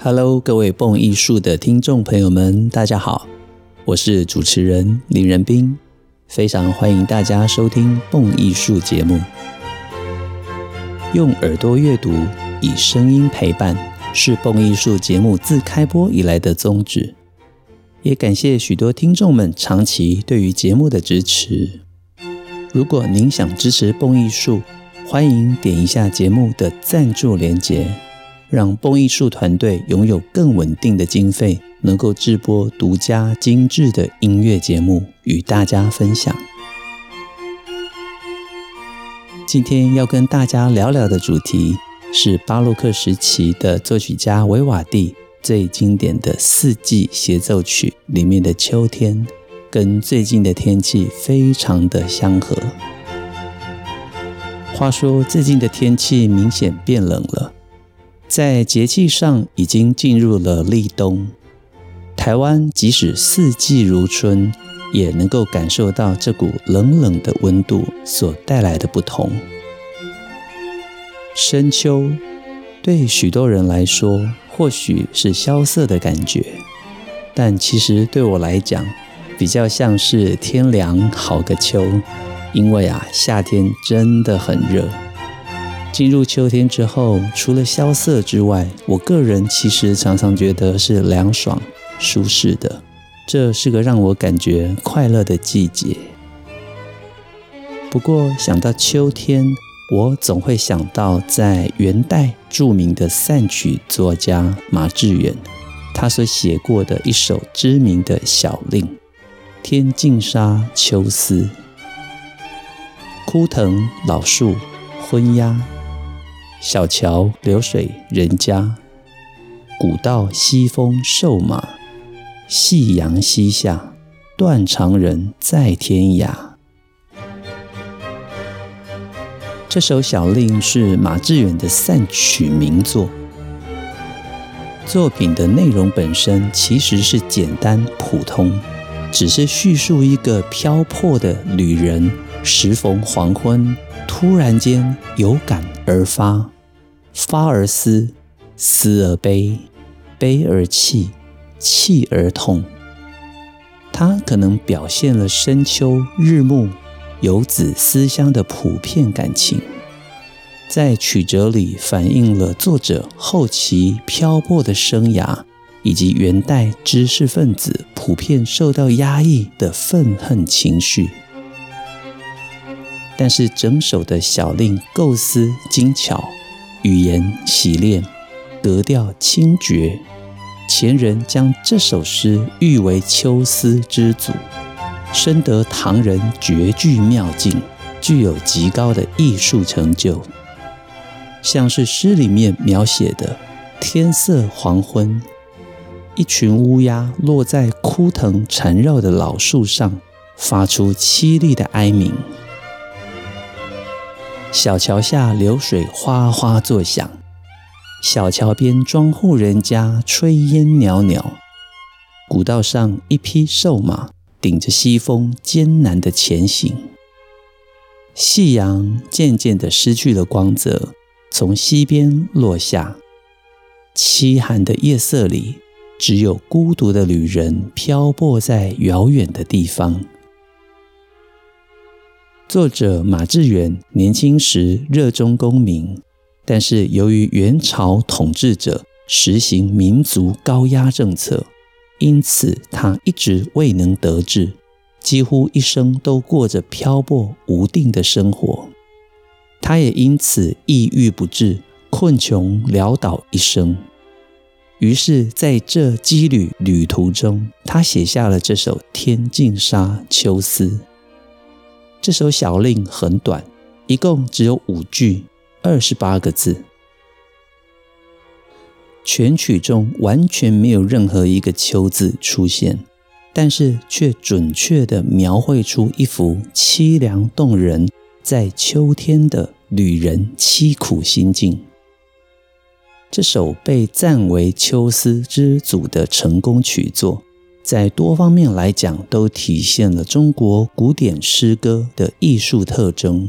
Hello，各位蹦艺术的听众朋友们，大家好，我是主持人林仁斌，非常欢迎大家收听蹦艺术节目。用耳朵阅读，以声音陪伴，是蹦艺术节目自开播以来的宗旨。也感谢许多听众们长期对于节目的支持。如果您想支持蹦艺术，欢迎点一下节目的赞助连结。让蹦艺术团队拥有更稳定的经费，能够制播独家精致的音乐节目与大家分享。今天要跟大家聊聊的主题是巴洛克时期的作曲家维瓦蒂最经典的四季协奏曲里面的秋天，跟最近的天气非常的相合。话说最近的天气明显变冷了。在节气上已经进入了立冬，台湾即使四季如春，也能够感受到这股冷冷的温度所带来的不同。深秋对许多人来说或许是萧瑟的感觉，但其实对我来讲，比较像是天凉好个秋，因为啊，夏天真的很热。进入秋天之后，除了萧瑟之外，我个人其实常常觉得是凉爽、舒适的。这是个让我感觉快乐的季节。不过想到秋天，我总会想到在元代著名的散曲作家马致远，他所写过的一首知名的小令《天净沙·秋思》：枯藤老树昏鸦。小桥流水人家，古道西风瘦马，夕阳西下，断肠人在天涯。这首小令是马致远的散曲名作。作品的内容本身其实是简单普通，只是叙述一个漂泊的旅人，时逢黄昏，突然间有感而发，发而思，思而悲，悲而泣，泣而痛。它可能表现了深秋日暮、游子思乡的普遍感情，在曲折里反映了作者后期漂泊的生涯，以及元代知识分子普遍受到压抑的愤恨情绪。但是整首的小令构思精巧。语言洗练，格调清绝。前人将这首诗誉为秋思之祖，深得唐人绝句妙境，具有极高的艺术成就。像是诗里面描写的天色黄昏，一群乌鸦落在枯藤缠绕的老树上，发出凄厉的哀鸣。小桥下流水哗哗作响，小桥边庄户人家炊烟袅袅，古道上一匹瘦马顶着西风艰难地前行。夕阳渐渐地失去了光泽，从西边落下，凄寒的夜色里，只有孤独的旅人漂泊在遥远的地方。作者马致远年轻时热衷功名，但是由于元朝统治者实行民族高压政策，因此他一直未能得志，几乎一生都过着漂泊无定的生活。他也因此抑郁不治，困穷潦倒一生。于是，在这羁旅旅途中，他写下了这首《天净沙·秋思》。这首小令很短，一共只有五句，二十八个字。全曲中完全没有任何一个“秋”字出现，但是却准确地描绘出一幅凄凉动人，在秋天的旅人凄苦心境。这首被赞为秋思之祖的成功曲作。在多方面来讲，都体现了中国古典诗歌的艺术特征：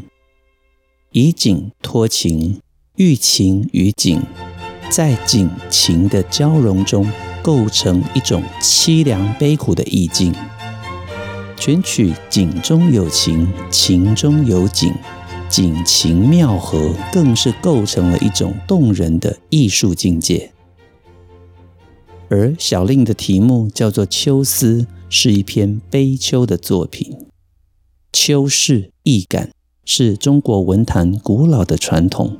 以景托情，寓情于景，在景情的交融中，构成一种凄凉悲苦的意境。全曲景中有情，情中有景，景情妙合，更是构成了一种动人的艺术境界。而小令的题目叫做《秋思》，是一篇悲秋的作品。秋是易感，是中国文坛古老的传统，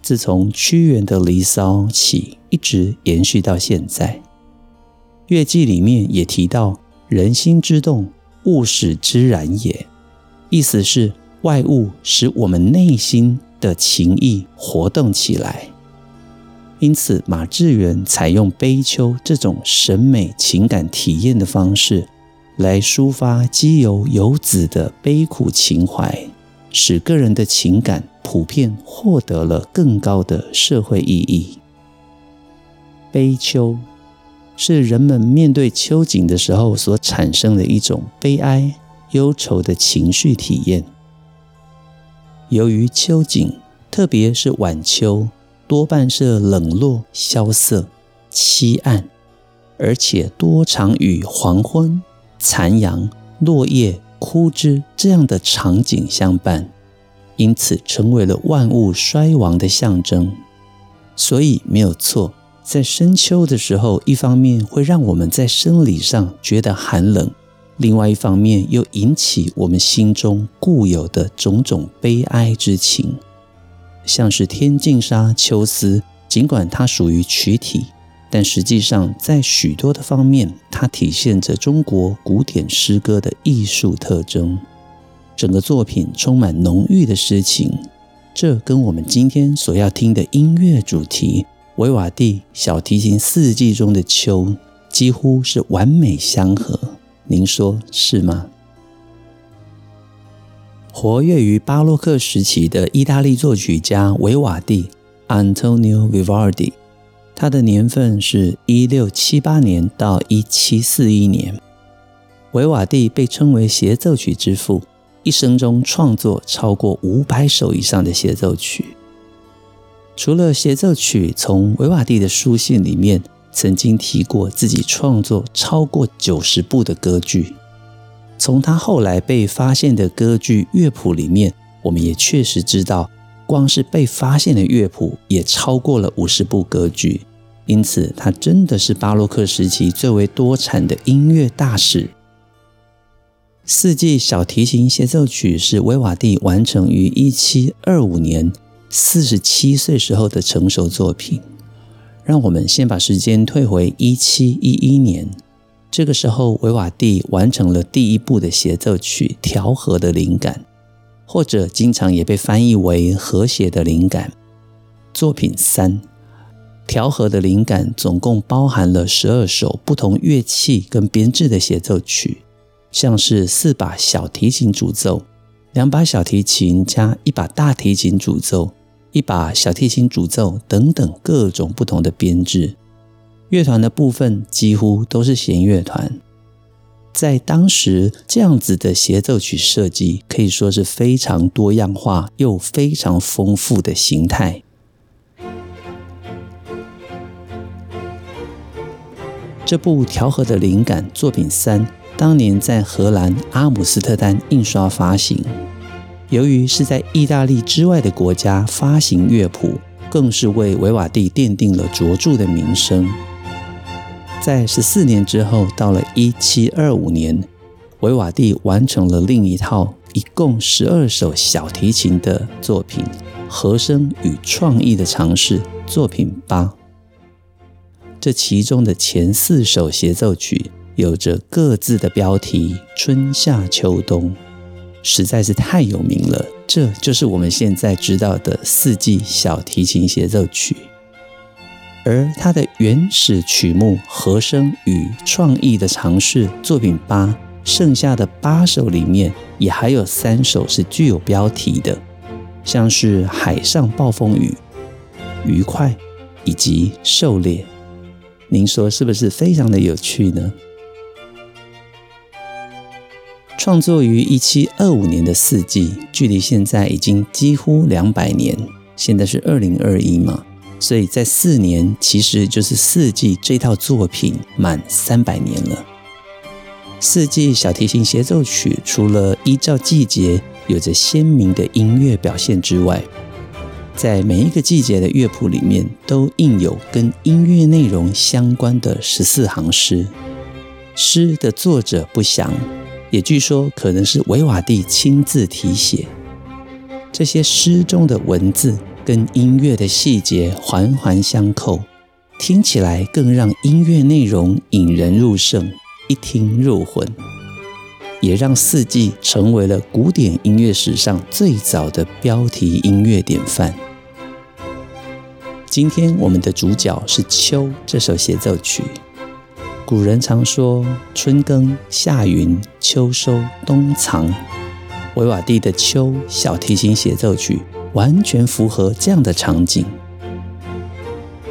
自从屈原的《离骚》起，一直延续到现在。月记里面也提到“人心之动，物使之然也”，意思是外物使我们内心的情意活动起来。因此，马致远采用悲秋这种审美情感体验的方式，来抒发基由游子的悲苦情怀，使个人的情感普遍获得了更高的社会意义。悲秋是人们面对秋景的时候所产生的一种悲哀、忧愁的情绪体验。由于秋景，特别是晚秋。多半是冷落、萧瑟、凄暗，而且多常与黄昏、残阳、落叶、枯枝这样的场景相伴，因此成为了万物衰亡的象征。所以没有错，在深秋的时候，一方面会让我们在生理上觉得寒冷，另外一方面又引起我们心中固有的种种悲哀之情。像是《天净沙·秋思》，尽管它属于曲体，但实际上在许多的方面，它体现着中国古典诗歌的艺术特征。整个作品充满浓郁的诗情，这跟我们今天所要听的音乐主题——维瓦第小提琴四季中的秋，几乎是完美相合。您说是吗？活跃于巴洛克时期的意大利作曲家维瓦第 （Antonio Vivaldi），他的年份是一六七八年到一七四一年。维瓦第被称为协奏曲之父，一生中创作超过五百首以上的协奏曲。除了协奏曲，从维瓦第的书信里面曾经提过自己创作超过九十部的歌剧。从他后来被发现的歌剧乐谱里面，我们也确实知道，光是被发现的乐谱也超过了五十部歌剧。因此，他真的是巴洛克时期最为多产的音乐大师。四季小提琴协奏曲是维瓦第完成于一七二五年，四十七岁时候的成熟作品。让我们先把时间退回一七一一年。这个时候，维瓦第完成了第一部的协奏曲《调和的灵感》，或者经常也被翻译为“和谐的灵感”。作品三，《调和的灵感》总共包含了十二首不同乐器跟编制的协奏曲，像是四把小提琴主奏、两把小提琴加一把大提琴主奏、一把小提琴主奏等等各种不同的编制。乐团的部分几乎都是弦乐团，在当时这样子的协奏曲设计可以说是非常多样化又非常丰富的形态。这部调和的灵感作品三，当年在荷兰阿姆斯特丹印刷发行，由于是在意大利之外的国家发行乐谱，更是为维瓦第奠定了卓著的名声。在十四年之后，到了一七二五年，维瓦蒂完成了另一套一共十二首小提琴的作品《和声与创意的尝试》作品八。这其中的前四首协奏曲有着各自的标题，春夏秋冬，实在是太有名了。这就是我们现在知道的四季小提琴协奏曲。而他的原始曲目和声与创意的尝试作品八，剩下的八首里面也还有三首是具有标题的，像是海上暴风雨、愉快以及狩猎。您说是不是非常的有趣呢？创作于一七二五年的四季，距离现在已经几乎两百年。现在是二零二一嘛。所以在四年，其实就是四季这套作品满三百年了。四季小提琴协奏曲除了依照季节有着鲜明的音乐表现之外，在每一个季节的乐谱里面都印有跟音乐内容相关的十四行诗。诗的作者不详，也据说可能是韦瓦第亲自题写。这些诗中的文字跟音乐的细节环环相扣，听起来更让音乐内容引人入胜。一听入魂，也让四季成为了古典音乐史上最早的标题音乐典范。今天我们的主角是《秋》这首协奏曲。古人常说“春耕夏耘秋收冬藏”，维瓦蒂的《秋》小提琴协奏曲完全符合这样的场景。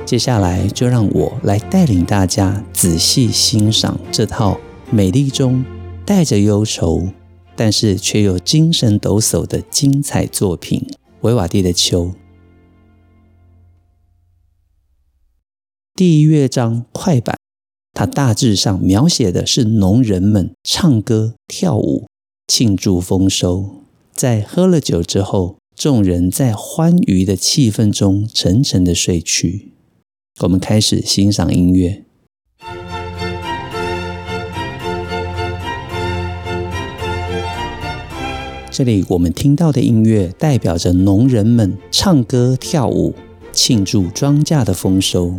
接下来就让我来带领大家仔细欣赏这套美丽中带着忧愁，但是却又精神抖擞的精彩作品——维瓦第的《秋》。第一乐章快板，它大致上描写的是农人们唱歌跳舞庆祝丰收，在喝了酒之后，众人在欢愉的气氛中沉沉的睡去。我们开始欣赏音乐。这里我们听到的音乐代表着农人们唱歌跳舞，庆祝庄稼的丰收。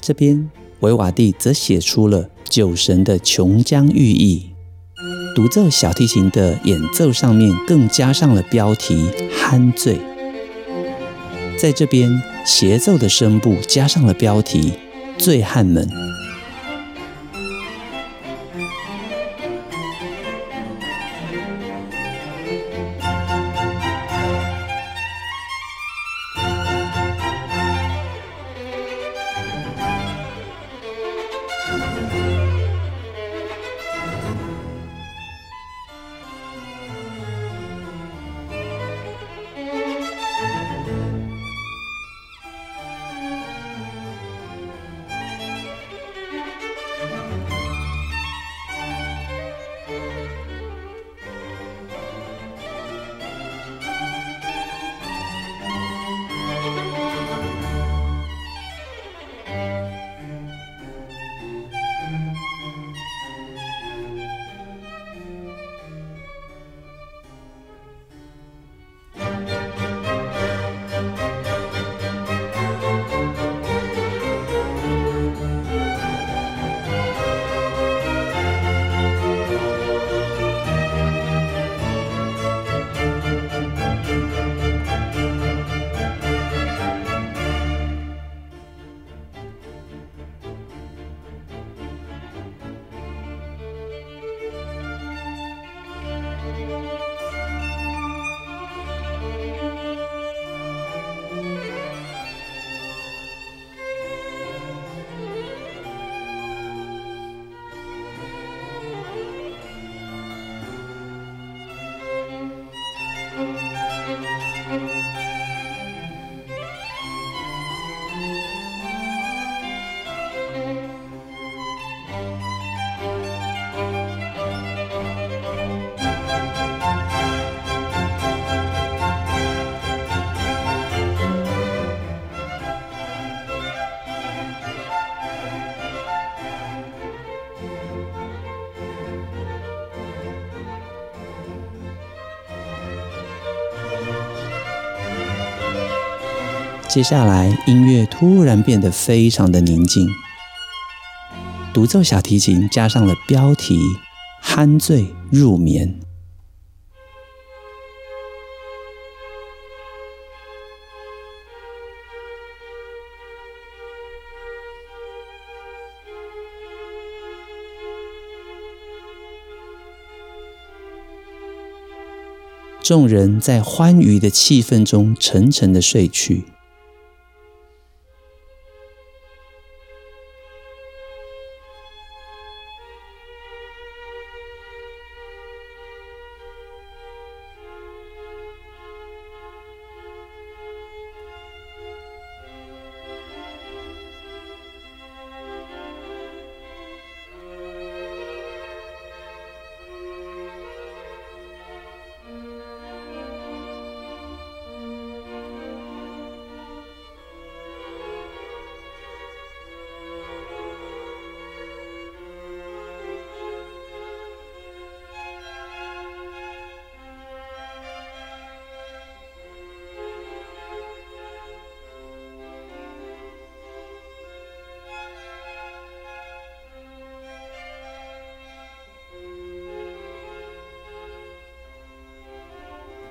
这边维瓦蒂则写出了酒神的琼浆寓意，独奏小提琴的演奏上面更加上了标题“酣醉”。在这边协奏的声部加上了标题“醉汉们”。接下来音乐突然变得非常的宁静，独奏小提琴加上了标题“酣醉入眠”。众人在欢愉的气氛中沉沉的睡去。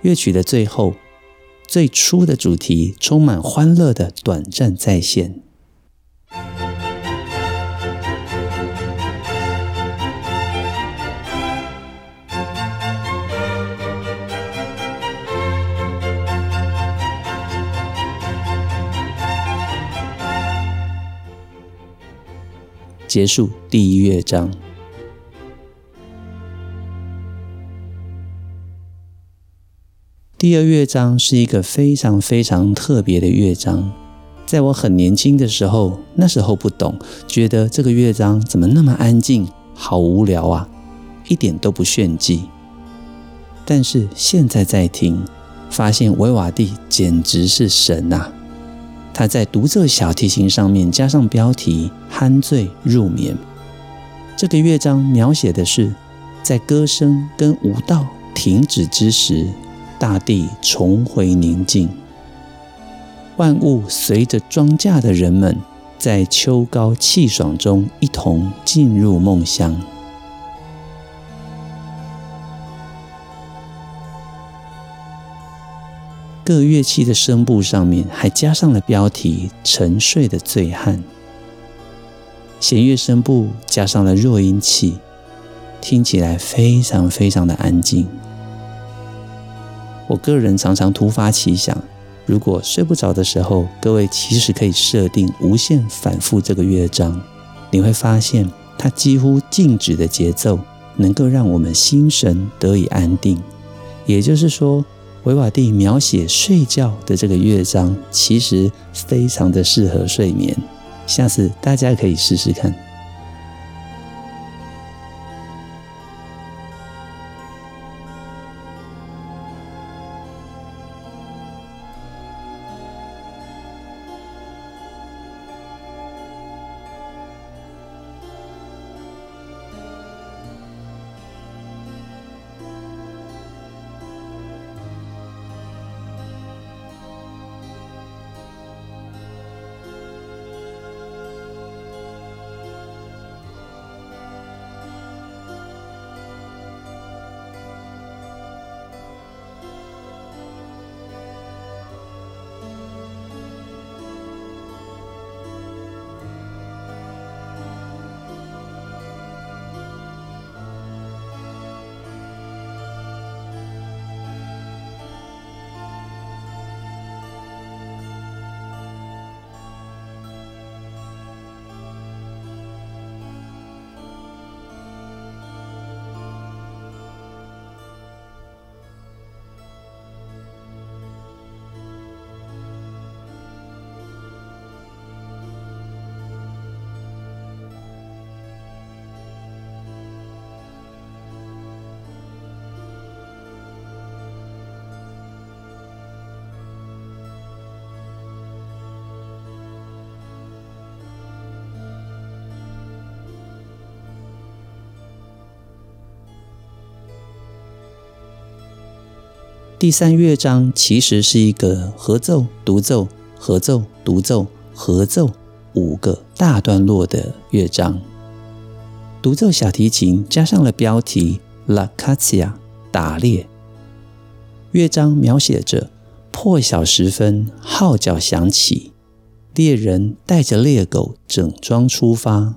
乐曲的最后，最初的主题充满欢乐的短暂再现。结束第一乐章。第二乐章是一个非常非常特别的乐章，在我很年轻的时候，那时候不懂，觉得这个乐章怎么那么安静，好无聊啊，一点都不炫技。但是现在在听，发现维瓦第简直是神呐、啊！他在独奏小提琴上面加上标题“酣醉入眠”，这个乐章描写的是在歌声跟舞蹈停止之时。大地重回宁静，万物随着庄稼的人们，在秋高气爽中一同进入梦乡。各乐器的声部上面还加上了标题“沉睡的醉汉”，弦乐声部加上了弱音器，听起来非常非常的安静。我个人常常突发奇想，如果睡不着的时候，各位其实可以设定无限反复这个乐章，你会发现它几乎静止的节奏，能够让我们心神得以安定。也就是说，维瓦第描写睡觉的这个乐章，其实非常的适合睡眠。下次大家可以试试看。第三乐章其实是一个合奏、独奏、合奏、独奏、合奏五个大段落的乐章。独奏小提琴加上了标题 “La Caccia” 打猎。乐章描写着破晓时分，号角响起，猎人带着猎狗整装出发。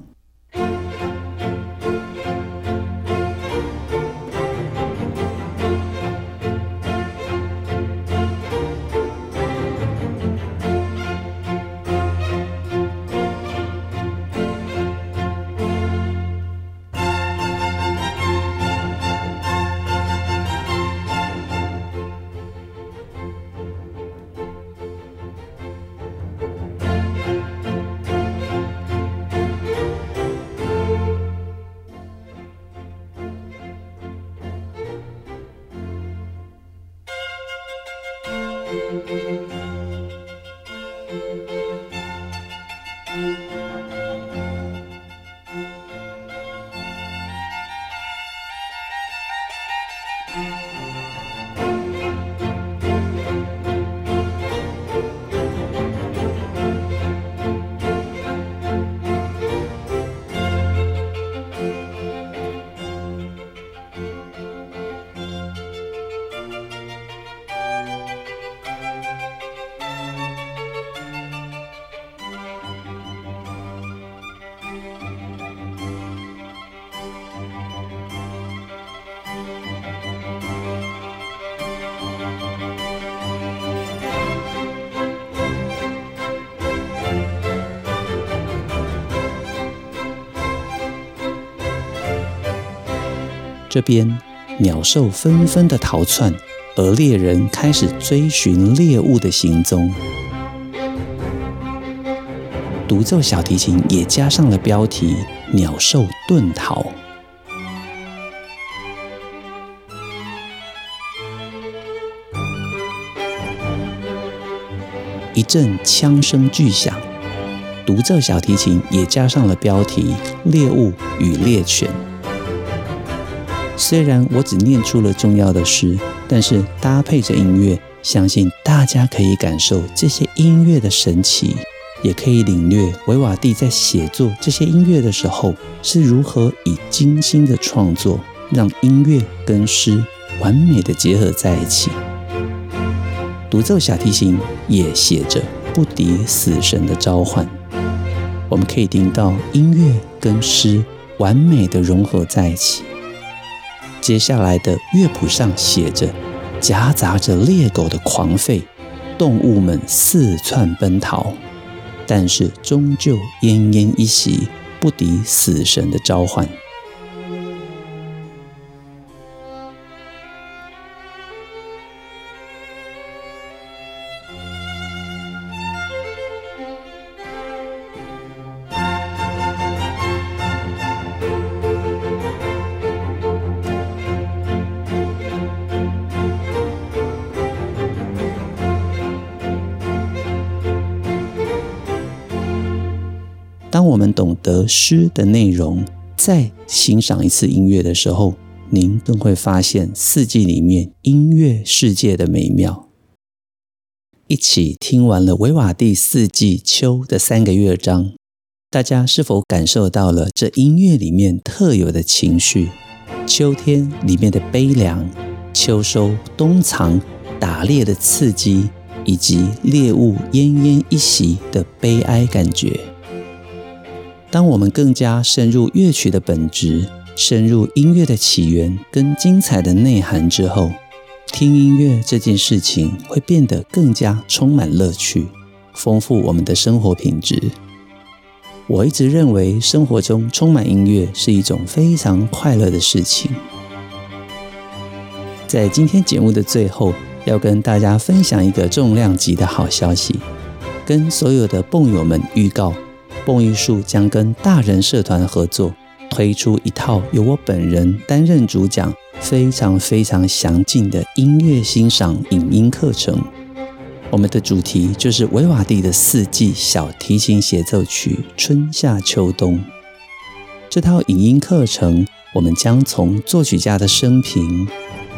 这边鸟兽纷纷的逃窜，而猎人开始追寻猎物的行踪。独奏小提琴也加上了标题“鸟兽遁逃”。一阵枪声巨响，独奏小提琴也加上了标题“猎物与猎犬”。虽然我只念出了重要的诗，但是搭配着音乐，相信大家可以感受这些音乐的神奇，也可以领略维瓦蒂在写作这些音乐的时候是如何以精心的创作，让音乐跟诗完美的结合在一起。独奏小提琴也写着不敌死神的召唤，我们可以听到音乐跟诗完美的融合在一起。接下来的乐谱上写着，夹杂着猎狗的狂吠，动物们四窜奔逃，但是终究奄奄一息，不敌死神的召唤。诗的内容，再欣赏一次音乐的时候，您更会发现四季里面音乐世界的美妙。一起听完了维瓦第四季秋的三个乐章，大家是否感受到了这音乐里面特有的情绪？秋天里面的悲凉，秋收冬藏打猎的刺激，以及猎物奄奄一息的悲哀感觉。当我们更加深入乐曲的本质，深入音乐的起源跟精彩的内涵之后，听音乐这件事情会变得更加充满乐趣，丰富我们的生活品质。我一直认为生活中充满音乐是一种非常快乐的事情。在今天节目的最后，要跟大家分享一个重量级的好消息，跟所有的蹦友们预告。蹦艺术将跟大人社团合作，推出一套由我本人担任主讲、非常非常详尽的音乐欣赏影音课程。我们的主题就是维瓦蒂的四季小提琴协奏曲《春夏秋冬》。这套影音课程，我们将从作曲家的生平、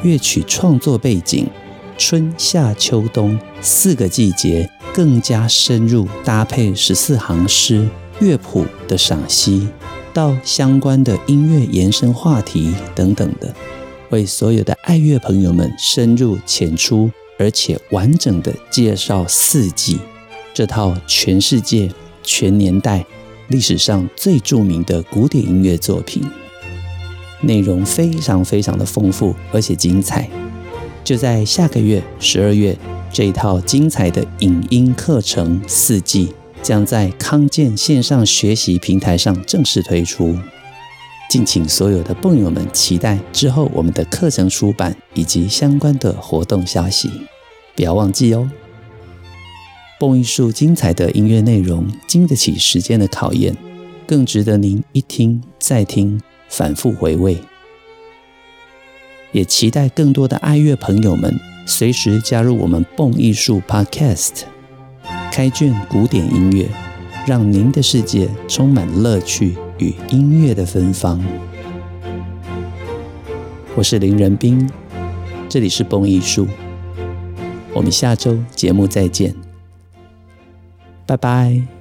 乐曲创作背景、春夏秋冬四个季节更加深入搭配十四行诗乐谱的赏析，到相关的音乐延伸话题等等的，为所有的爱乐朋友们深入浅出而且完整的介绍四季这套全世界全年代历史上最著名的古典音乐作品。内容非常非常的丰富，而且精彩。就在下个月十二月，这一套精彩的影音课程四季将在康健线上学习平台上正式推出。敬请所有的蹦友们期待之后我们的课程出版以及相关的活动消息，不要忘记哦。蹦艺术精彩的音乐内容经得起时间的考验，更值得您一听再听。反复回味，也期待更多的爱乐朋友们随时加入我们蹦艺术 Podcast，开卷古典音乐，让您的世界充满乐趣与音乐的芬芳。我是林仁斌，这里是蹦艺术，我们下周节目再见，拜拜。